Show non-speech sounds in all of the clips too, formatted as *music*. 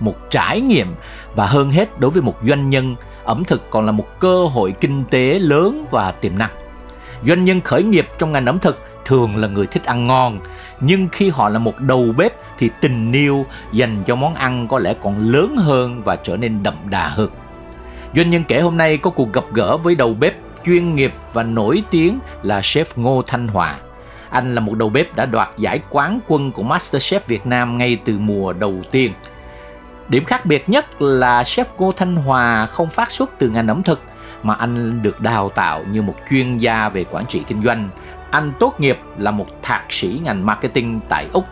một trải nghiệm và hơn hết đối với một doanh nhân, ẩm thực còn là một cơ hội kinh tế lớn và tiềm năng. Doanh nhân khởi nghiệp trong ngành ẩm thực thường là người thích ăn ngon, nhưng khi họ là một đầu bếp thì tình yêu dành cho món ăn có lẽ còn lớn hơn và trở nên đậm đà hơn. Doanh nhân kể hôm nay có cuộc gặp gỡ với đầu bếp chuyên nghiệp và nổi tiếng là chef Ngô Thanh Hòa. Anh là một đầu bếp đã đoạt giải quán quân của MasterChef Việt Nam ngay từ mùa đầu tiên. Điểm khác biệt nhất là chef Ngô Thanh Hòa không phát xuất từ ngành ẩm thực, mà anh được đào tạo như một chuyên gia về quản trị kinh doanh. Anh tốt nghiệp là một thạc sĩ ngành marketing tại Úc.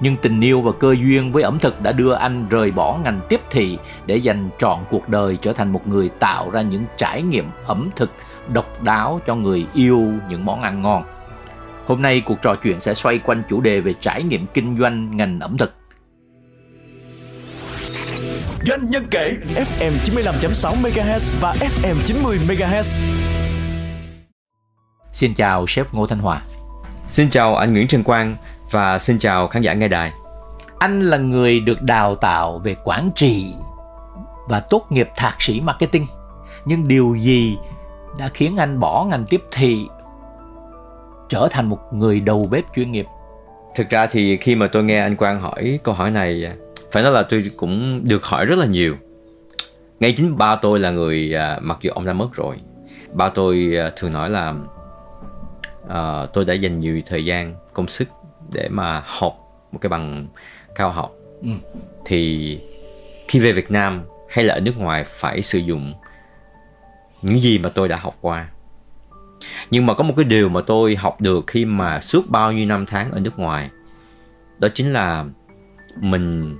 Nhưng tình yêu và cơ duyên với ẩm thực đã đưa anh rời bỏ ngành tiếp thị để dành trọn cuộc đời trở thành một người tạo ra những trải nghiệm ẩm thực độc đáo cho người yêu những món ăn ngon. Hôm nay cuộc trò chuyện sẽ xoay quanh chủ đề về trải nghiệm kinh doanh ngành ẩm thực. Doanh nhân kể FM 95.6 MHz và FM 90 MHz. Xin chào sếp Ngô Thanh Hòa. Xin chào anh Nguyễn Trần Quang và xin chào khán giả nghe đài. Anh là người được đào tạo về quản trị và tốt nghiệp thạc sĩ marketing. Nhưng điều gì đã khiến anh bỏ ngành tiếp thị trở thành một người đầu bếp chuyên nghiệp? Thực ra thì khi mà tôi nghe anh Quang hỏi câu hỏi này phải nói là tôi cũng được hỏi rất là nhiều. Ngay chính ba tôi là người à, mặc dù ông đã mất rồi ba tôi à, thường nói là à, tôi đã dành nhiều thời gian công sức để mà học một cái bằng cao học. Ừ. thì khi về Việt Nam hay là ở nước ngoài phải sử dụng những gì mà tôi đã học qua. Nhưng mà có một cái điều mà tôi học được khi mà suốt bao nhiêu năm tháng ở nước ngoài đó chính là mình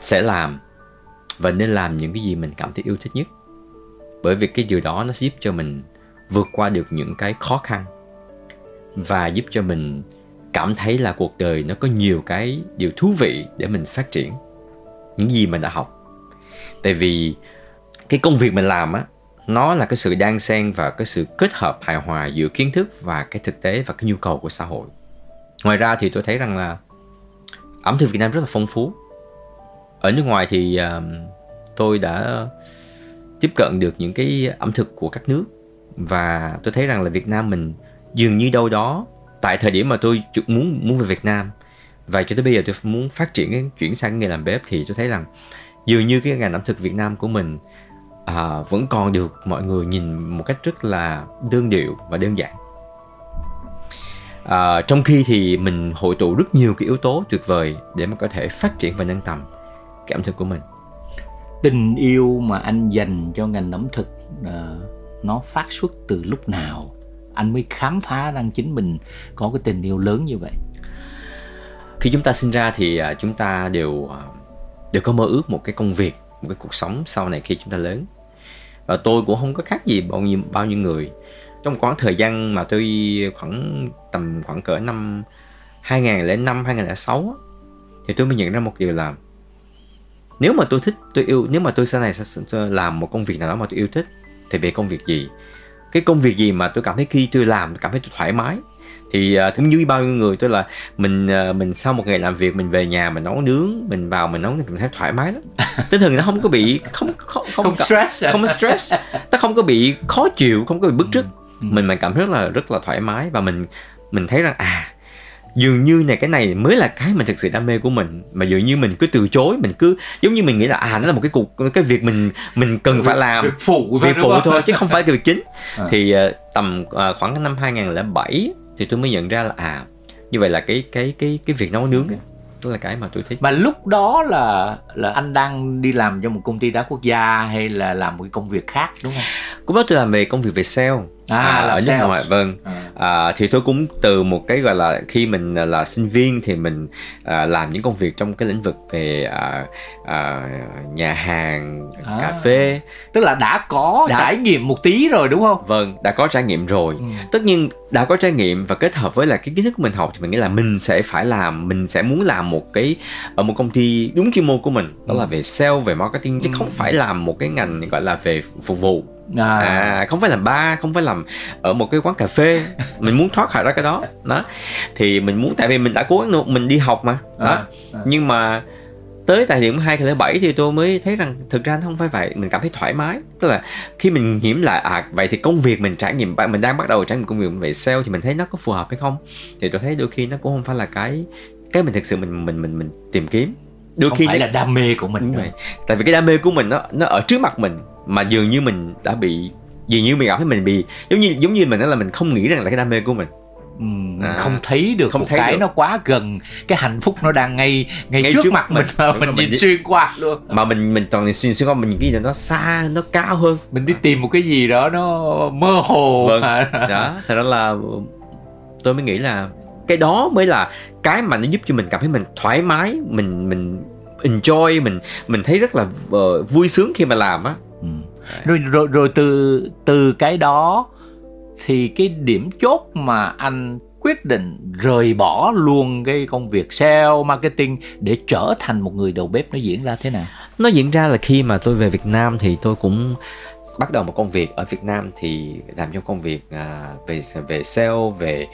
sẽ làm và nên làm những cái gì mình cảm thấy yêu thích nhất. Bởi vì cái điều đó nó giúp cho mình vượt qua được những cái khó khăn và giúp cho mình cảm thấy là cuộc đời nó có nhiều cái điều thú vị để mình phát triển những gì mình đã học. Tại vì cái công việc mình làm á, nó là cái sự đan xen và cái sự kết hợp hài hòa giữa kiến thức và cái thực tế và cái nhu cầu của xã hội. Ngoài ra thì tôi thấy rằng là ẩm thực Việt Nam rất là phong phú ở nước ngoài thì uh, tôi đã tiếp cận được những cái ẩm thực của các nước và tôi thấy rằng là Việt Nam mình dường như đâu đó tại thời điểm mà tôi muốn muốn về Việt Nam và cho tới bây giờ tôi muốn phát triển chuyển sang nghề làm bếp thì tôi thấy rằng dường như cái ngành ẩm thực Việt Nam của mình à, vẫn còn được mọi người nhìn một cách rất là đơn điệu và đơn giản. À, trong khi thì mình hội tụ rất nhiều cái yếu tố tuyệt vời để mà có thể phát triển và nâng tầm cái ẩm thực của mình. Tình yêu mà anh dành cho ngành ẩm thực uh, nó phát xuất từ lúc nào? Anh mới khám phá rằng chính mình có cái tình yêu lớn như vậy. Khi chúng ta sinh ra thì uh, chúng ta đều uh, đều có mơ ước một cái công việc một cái cuộc sống sau này khi chúng ta lớn. Và tôi cũng không có khác gì bao nhiêu bao nhiêu người. Trong khoảng thời gian mà tôi khoảng tầm khoảng cỡ năm 2005 2006 thì tôi mới nhận ra một điều là nếu mà tôi thích tôi yêu nếu mà tôi sau này sẽ làm một công việc nào đó mà tôi yêu thích thì về công việc gì? Cái công việc gì mà tôi cảm thấy khi tôi làm cảm thấy tôi thoải mái? Thì uh, giống như bao nhiêu người tôi là mình uh, mình sau một ngày làm việc mình về nhà mình nấu nướng mình vào mình nấu mình thấy thoải mái lắm. Tinh thần nó không có bị không không không, không stress. không stress. Nó không có bị khó chịu không có bị bức rứt. Ừ. mình mình cảm thấy rất là rất là thoải mái và mình mình thấy rằng à dường như này cái này mới là cái mà thực sự đam mê của mình. Mà dường như mình cứ từ chối mình cứ giống như mình nghĩ là à nó là một cái cuộc cái việc mình mình cần phải làm. việc phụ việc phụ thôi chứ không phải cái việc chính. *laughs* À. thì uh, tầm uh, khoảng năm 2007 thì tôi mới nhận ra là à như vậy là cái cái cái cái việc nấu nướng ấy, đó là cái mà tôi thích. Mà lúc đó là là anh đang đi làm cho một công ty đá quốc gia hay là làm một cái công việc khác đúng không? Lúc đó tôi làm về công việc về sale À, làm ở nước ngoài vâng À. à, thì tôi cũng từ một cái gọi là khi mình là, là sinh viên thì mình à, làm những công việc trong cái lĩnh vực về à, à, nhà hàng À. cà phê tức là đã có Đã. trải nghiệm một tí rồi đúng không vâng đã có trải nghiệm rồi Ừ. tất nhiên đã có trải nghiệm và kết hợp với là cái kiến thức của mình học thì mình nghĩ là mình sẽ phải làm mình sẽ muốn làm một cái ở một công ty đúng chuyên môn của mình đó là về sale về marketing chứ Ừ. không phải làm một cái ngành gọi là về phục vụ à, à không phải làm bar không phải làm ở một cái quán cà phê. *laughs* Mình muốn thoát khỏi ra cái đó. Đó. Thì mình muốn tại vì mình đã cố gắng mình đi học mà. Đó. À, à. nhưng mà tới tại điểm 2007 thì tôi mới thấy rằng thực ra nó không phải vậy. Mình cảm thấy thoải mái. Tức là khi mình nghiệm lại à vậy thì công việc mình trải nghiệm mình đang bắt đầu trải nghiệm công việc về sale thì mình thấy nó có phù hợp hay không? Thì tôi thấy đôi khi nó cũng không phải là cái cái mình thực sự mình mình mình mình tìm kiếm đôi không khi phải nó- là đam mê của mình đúng rồi tại vì cái đam mê của mình nó nó ở trước mặt mình mà dường như mình đã bị dường như mình cảm thấy mình bị giống như giống như mình nói là mình không nghĩ rằng là cái đam mê của mình Ừ, mình À, không thấy được không thấy cái được. nó quá gần cái hạnh phúc nó đang ngay ngay, Ngay trước, trước mặt mình mà mình nhìn xuyên qua luôn mà mình mình toàn xuyên xuyên qua mình những cái gì nó xa nó cao hơn mình đi tìm một cái gì đó nó mơ hồ Vâng. mà. đó thật ra là tôi mới nghĩ là cái đó mới là cái mà nó giúp cho mình cảm thấy mình thoải mái mình mình enjoy mình mình thấy rất là ờ, vui sướng khi mà làm á Ừ. rồi rồi rồi từ từ cái đó thì cái điểm chốt mà anh quyết định rời bỏ luôn cái công việc sale marketing để trở thành một người đầu bếp nó diễn ra thế nào nó diễn ra là khi mà tôi về Việt Nam thì tôi cũng bắt đầu một công việc ở Việt Nam thì làm trong công việc à, về về sale về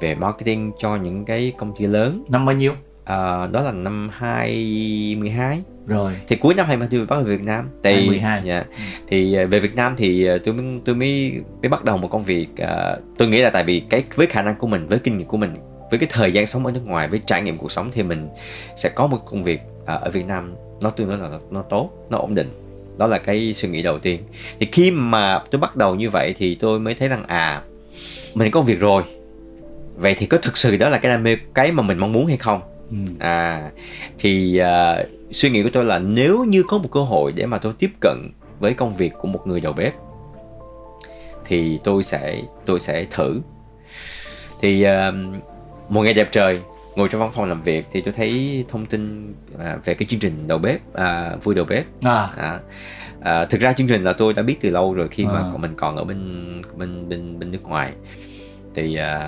về marketing cho những cái công ty lớn. Năm bao nhiêu? À, đó là năm 2012 rồi. Thì cuối năm 2012 tôi bắt đầu về Việt Nam. Thì 2012. dạ. thì à, về Việt Nam thì à, tôi mới tôi mới mới bắt đầu một công việc à, tôi nghĩ là tại vì cái với khả năng của mình với kinh nghiệm của mình với cái thời gian sống ở nước ngoài với trải nghiệm cuộc sống thì mình sẽ có một công việc à, ở Việt Nam nó tương đối là nó tốt nó ổn định đó là cái suy nghĩ đầu tiên. Thì khi mà tôi bắt đầu như vậy thì tôi mới thấy rằng à mình có việc rồi. Vậy thì có thực sự đó là cái đam mê cái mà mình mong muốn hay không? Ừ. à thì à, suy nghĩ của tôi là nếu như có một cơ hội để mà tôi tiếp cận với công việc của một người đầu bếp thì tôi sẽ tôi sẽ thử. Thì à, một ngày đẹp trời ngồi trong văn phòng làm việc thì tôi thấy thông tin à, về cái chương trình đầu bếp à, vui đầu bếp. À, à, à, thực ra chương trình là tôi đã biết từ lâu rồi khi mà À. còn mình còn ở bên bên bên bên nước ngoài. Thì à,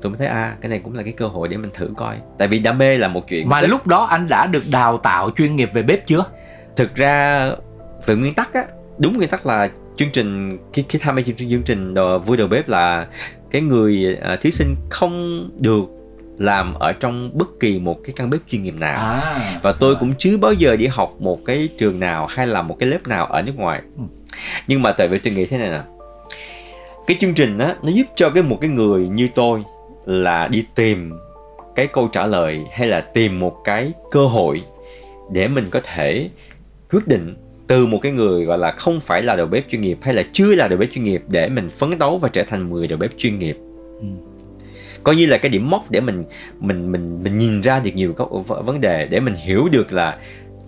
tôi mới thấy à cái này cũng là cái cơ hội để mình thử coi. Tại vì đam mê là một chuyện mà lúc đó anh đã được đào tạo chuyên nghiệp về bếp chưa? Thực ra về nguyên tắc á đúng nguyên tắc là chương trình khi khi tham gia chương trình chương trình đồ, vui đầu bếp là cái người à, thí sinh không được làm ở trong bất kỳ một cái căn bếp chuyên nghiệp nào. À và tôi cũng chưa bao giờ đi học một cái trường nào hay là một cái lớp nào ở nước ngoài. Ừ. nhưng mà tại vì tôi nghĩ thế này nè. Cái chương trình á nó giúp cho cái một cái người như tôi là đi tìm cái câu trả lời hay là tìm một cái cơ hội để mình có thể quyết định từ một cái người gọi là không phải là đầu bếp chuyên nghiệp hay là chưa là đầu bếp chuyên nghiệp để mình phấn đấu và trở thành một người đầu bếp chuyên nghiệp. Ừ. coi như là cái điểm mốc để mình mình mình mình nhìn ra được nhiều các vấn đề để mình hiểu được là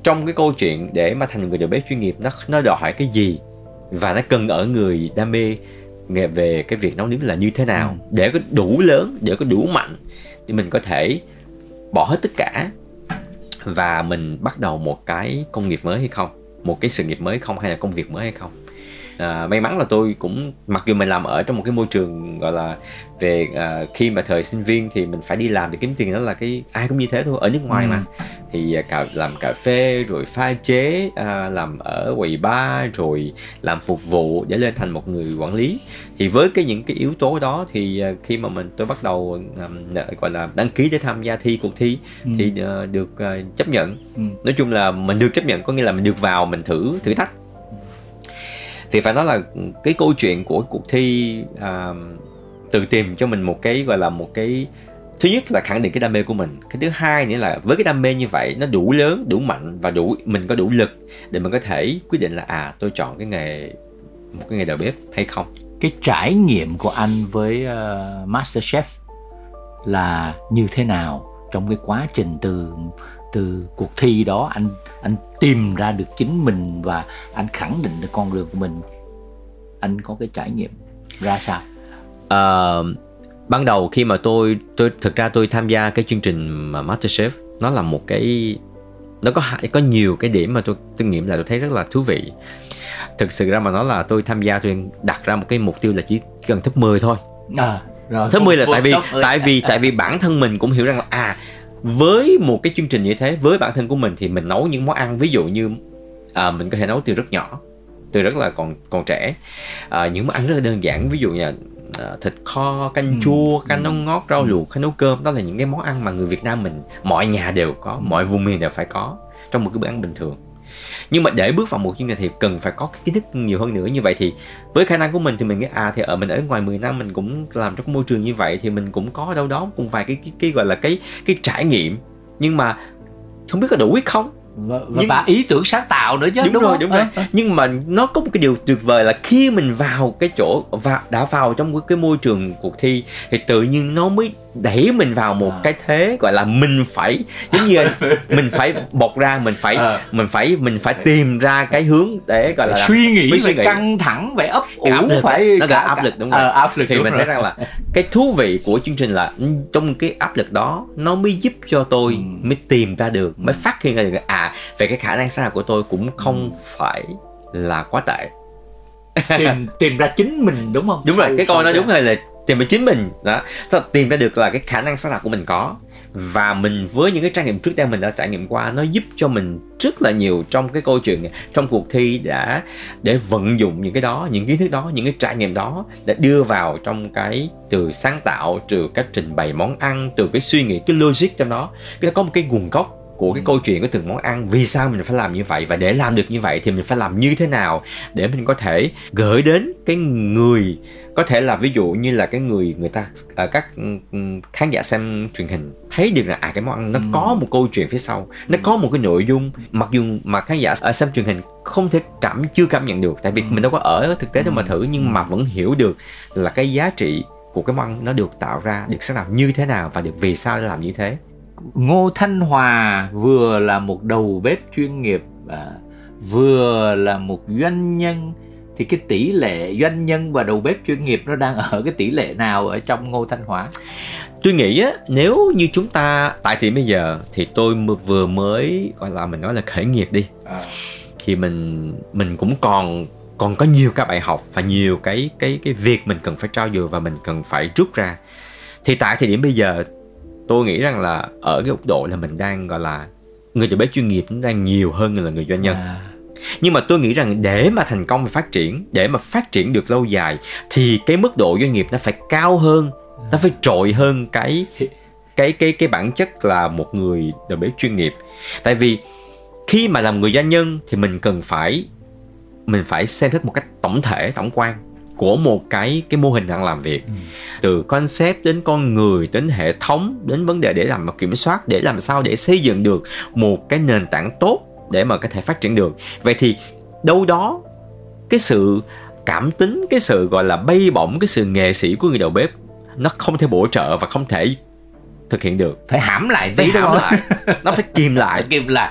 trong cái câu chuyện để mà thành người đầu bếp chuyên nghiệp nó nó đòi hỏi cái gì và nó cần ở người đam mê nghề về cái việc nấu nướng là như thế nào. Ừ. để có đủ lớn để có đủ mạnh thì mình có thể bỏ hết tất cả và mình bắt đầu một cái công nghiệp mới hay không? Một cái sự nghiệp mới không hay là công việc mới hay không à, may mắn là tôi cũng mặc dù mình làm ở trong một cái môi trường gọi là về à, khi mà thời sinh viên thì mình phải đi làm để kiếm tiền đó là cái ai cũng như thế thôi ở nước ngoài Ừ. mà thì à, cả làm cà phê rồi pha chế à, làm ở quầy bar rồi làm phục vụ để lên thành một người quản lý thì với cái những cái yếu tố đó thì à, khi mà mình tôi bắt đầu um, gọi là đăng ký để tham gia thi cuộc thi Ừ. thì à, được à, chấp nhận Ừ. nói chung là mình được chấp nhận có nghĩa là mình được vào mình thử thử thách thì phải nói là cái câu chuyện của cuộc thi à, uh, tự tìm cho mình một cái gọi là một cái thứ nhất là khẳng định cái đam mê của mình. Cái thứ hai nữa là với cái đam mê như vậy nó đủ lớn đủ mạnh và đủ mình có đủ lực để mình có thể quyết định là à tôi chọn cái nghề một cái nghề đầu bếp hay không. Cái trải nghiệm của anh với uh, MasterChef là như thế nào trong cái quá trình từ từ cuộc thi đó anh anh tìm ra được chính mình và anh khẳng định được con đường của mình. Anh có cái trải nghiệm ra sao? Ờ, ban đầu khi mà tôi tôi thực ra tôi tham gia cái chương trình mà MasterChef nó là một cái nó có có nhiều cái điểm mà tôi tôi nghiệm là tôi thấy rất là thú vị. Thực sự ra mà nói là tôi tham gia tôi đặt ra một cái mục tiêu là chỉ cần top 10 thôi. À rồi. Top 10 là tại vì top 10. tại vì tại vì bản thân mình cũng hiểu rằng là à với một cái chương trình như thế với bản thân của mình thì mình nấu những món ăn ví dụ như à, mình có thể nấu từ rất nhỏ từ rất là còn còn trẻ. À, những món ăn rất là đơn giản ví dụ như là à, thịt kho canh Ừ. chua canh nấu ngót rau luộc canh nấu cơm. Đó là những cái món ăn mà người Việt Nam mình mọi nhà đều có mọi vùng miền đều phải có trong một cái bữa ăn bình thường nhưng mà để bước vào một chương trình thì cần phải có cái kiến thức nhiều hơn nữa như vậy thì với khả năng của mình thì mình nghĩ à thì ở mình ở ngoài 10 năm mình cũng làm trong môi trường như vậy thì mình cũng có đâu đó cũng vài cái cái, cái gọi là cái cái trải nghiệm nhưng mà không biết có đủ hay không và, và, Nhưng- và ý tưởng sáng tạo nữa chứ đúng, đúng, rồi không? đúng rồi ờ. nhưng mà nó có một cái điều tuyệt vời là khi mình vào cái chỗ và đã vào trong cái môi trường cuộc thi thì tự nhiên nó mới đẩy mình vào một À. cái thế gọi là mình phải giống như *laughs* mình phải bộc ra mình phải Ờ. mình phải mình phải tìm ra cái hướng để gọi là suy nghĩ phải phải căng thẳng phải ấp ủ áp lực, phải nó là áp lực, đúng rồi. Ờ, áp lực thì mình rồi. thấy rằng là cái thú vị của chương trình là ừ, trong cái áp lực đó nó mới giúp cho tôi Ừ. mới tìm ra được mới phát hiện ra được à về cái khả năng sáng tạo của tôi cũng không phải là quá tệ tìm tìm ra chính mình đúng không đúng rồi Sau- cái câu ra. đúng rồi là tìm về chính mình. Đó. Tức là tìm ra được là cái khả năng sáng tạo của mình có. Và mình với những cái trải nghiệm trước đây mình đã trải nghiệm qua, nó giúp cho mình rất là nhiều trong cái câu chuyện, trong cuộc thi đã, để vận dụng những cái đó, những kiến thức đó, những cái trải nghiệm đó để đưa vào trong cái từ sáng tạo từ cách trình bày món ăn, từ cái suy nghĩ, cái logic trong đó. Cái có một cái nguồn gốc của cái Ừ. câu chuyện của từng món ăn vì sao mình phải làm như vậy và để làm được như vậy thì mình phải làm như thế nào để mình có thể gửi đến cái người có thể là ví dụ như là cái người người ta à, các ừ, khán giả xem truyền hình thấy được là à cái món ăn nó Ừ. có một câu chuyện phía sau nó có một cái nội dung mặc dù mà khán giả ở xem truyền hình không thể cảm chưa cảm nhận được tại vì Ừ. mình đâu có ở thực tế đâu mà Ừ. thử nhưng mà vẫn hiểu được là cái giá trị của cái món ăn nó được tạo ra được sáng tạo như thế nào và được vì sao làm như thế Ngô Thanh Hòa vừa là một đầu bếp chuyên nghiệp à, vừa là một doanh nhân. Thì cái tỷ lệ doanh nhân và đầu bếp chuyên nghiệp nó đang ở cái tỷ lệ nào ở trong Ngô Thanh Hòa? tôi nghĩ á nếu như chúng ta tại thì bây giờ thì tôi vừa mới gọi là mình nói là khởi nghiệp đi. Thì mình mình cũng còn còn có nhiều các bài học và nhiều cái cái cái việc mình cần phải trao dồi và mình cần phải rút ra. Thì tại thời điểm bây giờ tôi nghĩ rằng là ở cái góc độ là mình đang gọi là người đầu bếp chuyên nghiệp nó đang nhiều hơn là người doanh nhân. À, nhưng mà tôi nghĩ rằng để mà thành công và phát triển để mà phát triển được lâu dài thì cái mức độ doanh nghiệp nó phải cao hơn nó phải trội hơn cái cái cái cái bản chất là một người đầu bếp chuyên nghiệp. Tại vì khi mà làm người doanh nhân thì mình cần phải mình phải xem xét một cách tổng thể tổng quan của một cái cái mô hình đang làm việc. Ừ. từ concept đến con người đến hệ thống đến vấn đề để làm kiểm soát để làm sao để xây dựng được một cái nền tảng tốt để mà có thể phát triển được. Vậy thì đâu đó cái sự cảm tính cái sự gọi là bay bổng cái sự nghệ sĩ của người đầu bếp nó không thể bổ trợ và không thể thực hiện được. Phải hãm lại phải tí hãm lại. Nó phải kìm lại. *laughs* Phải kìm lại.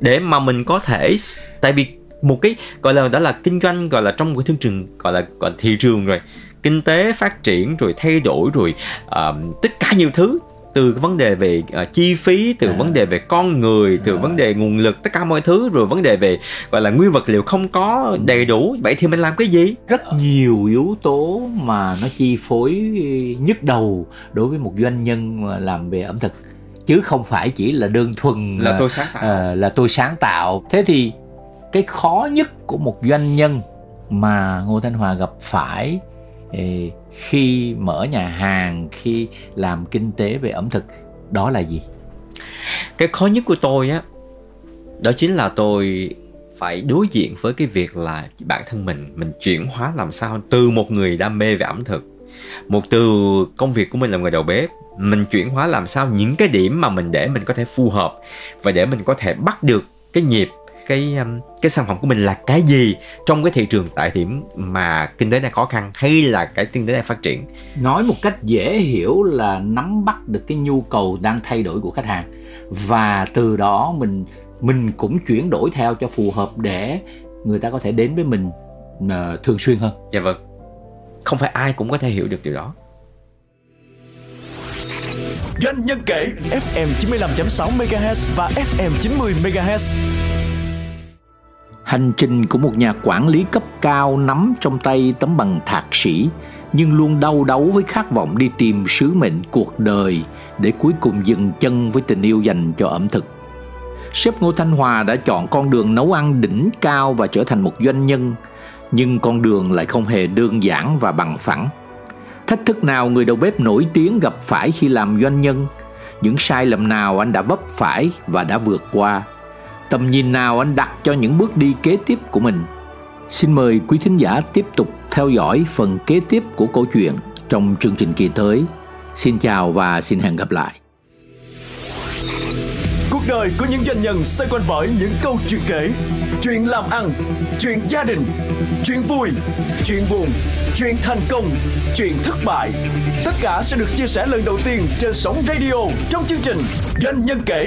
để mà mình có thể tại vì một cái gọi là đó là kinh doanh gọi là trong cái thương trường gọi là gọi là thị trường rồi. Kinh tế phát triển rồi thay đổi rồi ờ, tất cả nhiều thứ. Từ vấn đề về ờ, chi phí từ À. vấn đề về con người từ À. vấn đề nguồn lực tất cả mọi thứ rồi vấn đề về gọi là nguyên vật liệu không có đầy đủ vậy thì mình làm cái gì? Rất nhiều yếu tố mà nó chi phối nhức đầu đối với một doanh nhân mà làm về ẩm thực. Chứ không phải chỉ là đơn thuần là tôi sáng tạo. ờ, là tôi sáng tạo. Thế thì cái khó nhất của một doanh nhân mà Ngô Thanh Hòa gặp phải ừ, khi mở nhà hàng, khi làm kinh tế về ẩm thực, đó là gì? Cái khó nhất của tôi á, đó chính là tôi phải đối diện với cái việc là bản thân mình mình chuyển hóa làm sao từ một người đam mê về ẩm thực, một từ công việc của mình là người đầu bếp, mình chuyển hóa làm sao những cái điểm mà mình để mình có thể phù hợp và để mình có thể bắt được cái nhịp cái um, cái sản phẩm của mình là cái gì trong cái thị trường tại điểm mà kinh tế đang khó khăn hay là cái kinh tế đang phát triển? Nói một cách dễ hiểu là nắm bắt được cái nhu cầu đang thay đổi của khách hàng. Và từ đó mình mình cũng chuyển đổi theo cho phù hợp để người ta có thể đến với mình uh, thường xuyên hơn. Dạ vâng. Không phải ai cũng có thể hiểu được điều đó. Doanh nhân kể FM 95.6 MHz và FM 90 MHz. Hành trình của một nhà quản lý cấp cao nắm trong tay tấm bằng thạc sĩ nhưng luôn đau đấu với khát vọng đi tìm sứ mệnh cuộc đời để cuối cùng dừng chân với tình yêu dành cho ẩm thực. Sếp Ngô Thanh Hòa đã chọn con đường nấu ăn đỉnh cao và trở thành một doanh nhân, nhưng con đường lại không hề đơn giản và bằng phẳng. Thách thức nào người đầu bếp nổi tiếng gặp phải khi làm doanh nhân? Những sai lầm nào anh đã vấp phải và đã vượt qua? Tầm nhìn nào anh đặt cho những bước đi kế tiếp của mình? Xin mời quý thính giả tiếp tục theo dõi phần kế tiếp của câu chuyện trong chương trình kỳ tới. Xin chào và xin hẹn gặp lại. Cuộc đời của những doanh nhân xoay quanh bởi những câu chuyện kể, chuyện làm ăn, chuyện gia đình, chuyện vui, chuyện buồn, chuyện thành công, chuyện thất bại. Tất cả sẽ được chia sẻ lần đầu tiên trên sóng radio trong chương trình Doanh nhân kể